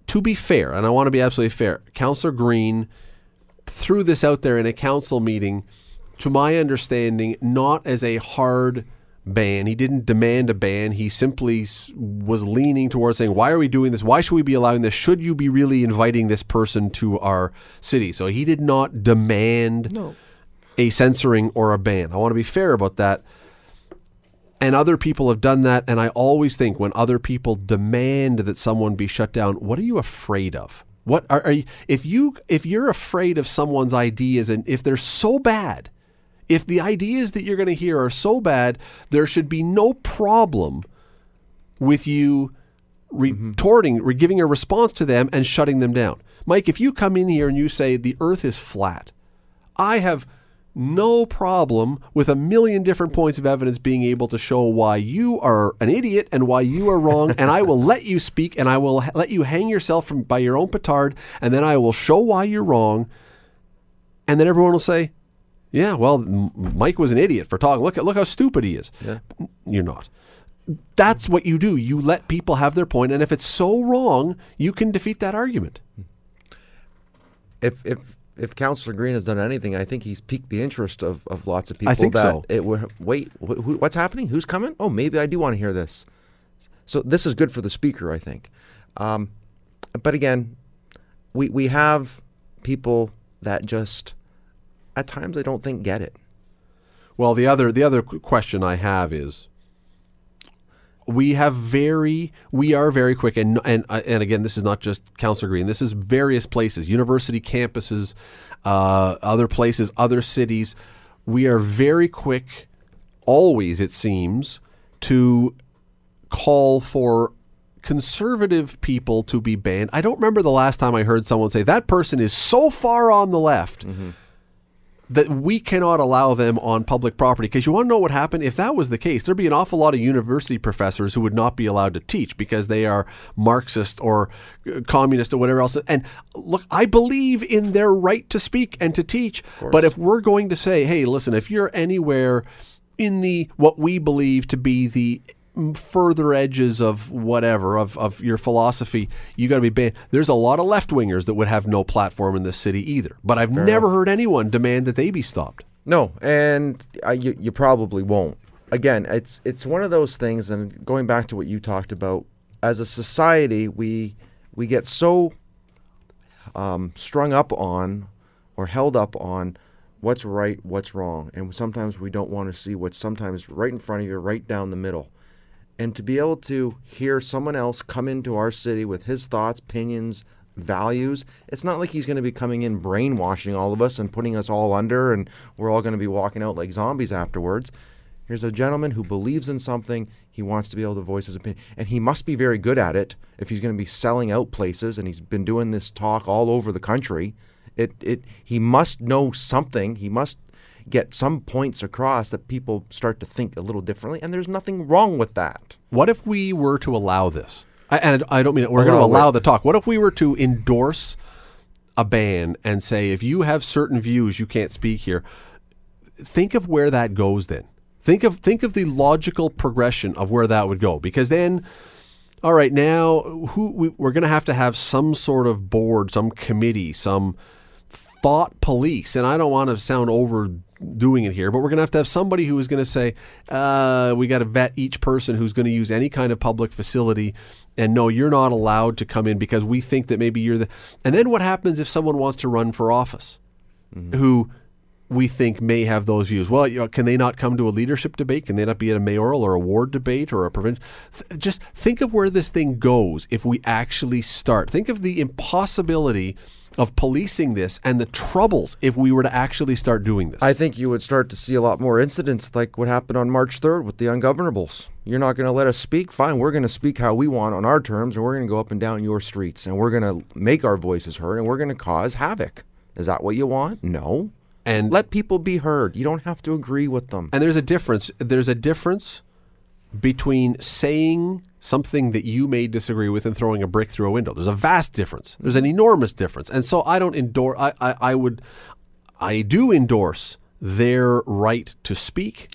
to be fair, and I want to be absolutely fair, Councillor Green threw this out there in a council meeting, to my understanding, not as a hard ban. He didn't demand a ban. He simply was leaning towards saying, "Why are we doing this? Why should we be allowing this? Should you be really inviting this person to our city?" So he did not demand No. a censoring or a ban. I want to be fair about that. And other people have done that. And I always think when other people demand that someone be shut down, what are you afraid of? What are, are you, if you if you're afraid of someone's ideas and if they're so bad, if the ideas that you're going to hear are so bad, there should be no problem with you retorting, mm-hmm. re giving a response to them and shutting them down. Mike, if you come in here and you say the earth is flat, I have no problem with a million different points of evidence being able to show why you are an idiot and why you are wrong, and I will let you speak and I will ha- let you hang yourself from by your own petard, and then I will show why you're wrong, and then everyone will say, "Yeah, well, M- Mike was an idiot for talking. Look at look how stupid he is." Yeah. You're not. That's what you do. You let people have their point, and if it's so wrong, you can defeat that argument. if if if Councillor Green has done anything, I think he's piqued the interest of, of lots of people. I think that so. It were, wait, wh- what's happening? Who's coming? Oh, maybe I do want to hear this. So this is good for the speaker, I think. Um, but again, we we have people that just at times I don't think get it. Well, the other the other question I have is we have very we are very quick and and uh, and again this is not just Councillor Green. This is various places university campuses uh, other places other cities. We are very quick always it seems to call for conservative people to be banned. I don't remember the last time I heard someone say that person is so far on the left that we cannot allow them on public property. Because you want to know what happened? If that was the case, there'd be an awful lot of university professors who would not be allowed to teach because they are Marxist or uh, communist or whatever else. And look, I believe in their right to speak and to teach. But if we're going to say, hey, listen, if you're anywhere in the what we believe to be the further edges of whatever of, of your philosophy you got to be banned there's a lot of left-wingers that would have no platform in this city either but i've never heard anyone demand that they be stopped No, and uh, you you probably won't. Again, it's it's one of those things, and going back to what you talked about, as a society, we we get so um, strung up on or held up on what's right, what's wrong, and sometimes we don't want to see what's sometimes right in front of you, right down the middle. And to be able to hear someone else come into our city with his thoughts, opinions, values, it's not like he's going to be coming in brainwashing all of us and putting us all under and we're all going to be walking out like zombies afterwards. Here's a gentleman who believes in something. He wants to be able to voice his opinion. And he must be very good at it if he's going to be selling out places and he's been doing this talk all over the country. It, it, he must know something. He must get some points across that people start to think a little differently. And there's nothing wrong with that. what if we were to allow this I, and i don't mean we're going to Allow the talk what if we were to endorse a ban and say if you have certain views you can't speak here think of where that goes then think of think of the logical progression of where that would go because then all right now who we, we're going to have to have some sort of board some committee some thought police and i don't want to sound overdoing it here but we're going to have to have somebody who is going to say uh, we got to vet each person who's going to use any kind of public facility and no you're not allowed to come in because we think that maybe you're the and then what happens if someone wants to run for office who we think may have those views. Well, you know, can they not come to a leadership debate? Can they not be at a mayoral or a ward debate or a provincial? Th- just think of where this thing goes if we actually start. Think of the impossibility of policing this and the troubles if we were to actually start doing this. I think you would start to see a lot more incidents like what happened on March 3rd with the ungovernables. You're not going to let us speak? Fine, we're going to speak how we want on our terms, and we're going to go up and down your streets, and we're going to make our voices heard, and we're going to cause havoc. Is that what you want? No. and Let people be heard. You don't have to agree with them. And there's a difference. There's a difference between saying something that you may disagree with and throwing a brick through a window. There's a vast difference. There's an enormous difference. And so I don't endorse. I, I, I would. I do endorse their right to speak.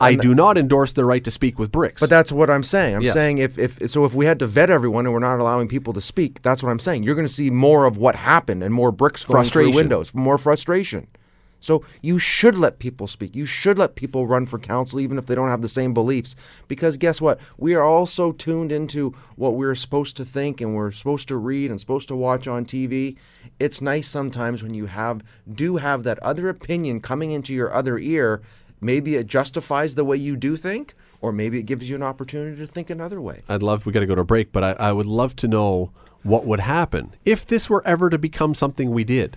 I do not endorse their right to speak with bricks. But that's what I'm saying. I'm Yes. saying if, if so if we had to vet everyone and we're not allowing people to speak, that's what I'm saying. You're going to see more of what happened and more bricks going through windows, more frustration. So you should let people speak. You should let people run for council even if they don't have the same beliefs because guess what? We are all so tuned into what we're supposed to think and we're supposed to read and supposed to watch on TV. It's nice sometimes when you have do have that other opinion coming into your other ear maybe it justifies the way you do think, or maybe it gives you an opportunity to think another way. I'd love, we got to go to a break, but I, I would love to know what would happen if this were ever to become something we did.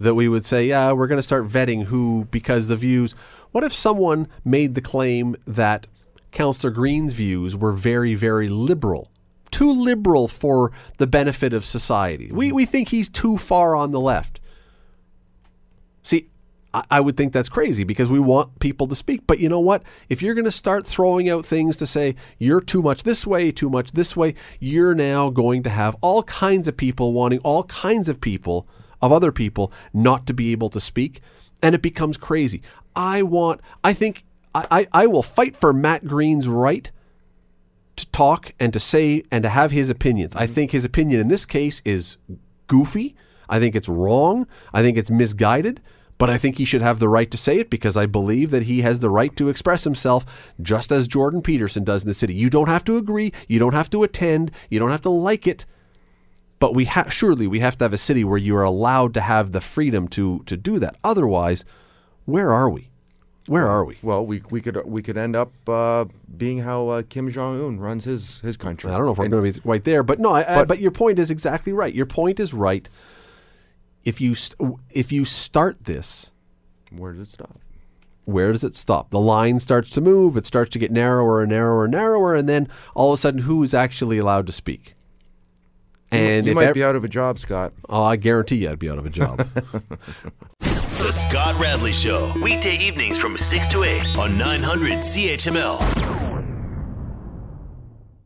That we would say, yeah, we're going to start vetting who, because the views. What if someone made the claim that Councillor Green's views were very, very liberal? Too liberal for the benefit of society. We, we think he's too far on the left. See, I, I would think that's crazy because we want people to speak. But you know what? If you're going to start throwing out things to say you're too much this way, too much this way, you're now going to have all kinds of people wanting all kinds of people, of other people, not to be able to speak. And it becomes crazy. I want, I think, I, I, I will fight for Matt Green's right to talk and to say and to have his opinions. I mm-hmm. think his opinion in this case is goofy. I think it's wrong. I think it's misguided. But I think he should have the right to say it because I believe that he has the right to express himself just as Jordan Peterson does in the city. You don't have to agree. You don't have to attend. You don't have to like it. But we ha- surely we have to have a city where you are allowed to have the freedom to to do that. Otherwise, where are we? Where are we? Well, we we could we could end up uh, being how uh, Kim Jong Un runs his his country. I don't know if we're going to be right there, but no. I, I, But- but your point is exactly right. Your point is right. If you st- if you start this, Where does it stop? where does it stop? The line starts to move. It starts to get narrower and narrower and narrower, and then all of a sudden, who is actually allowed to speak? And you might ev- be out of a job, Scott. oh, I guarantee you, I'd be out of a job. The Scott Radley Show. Weekday evenings from 6 to 8 on 900 CHML.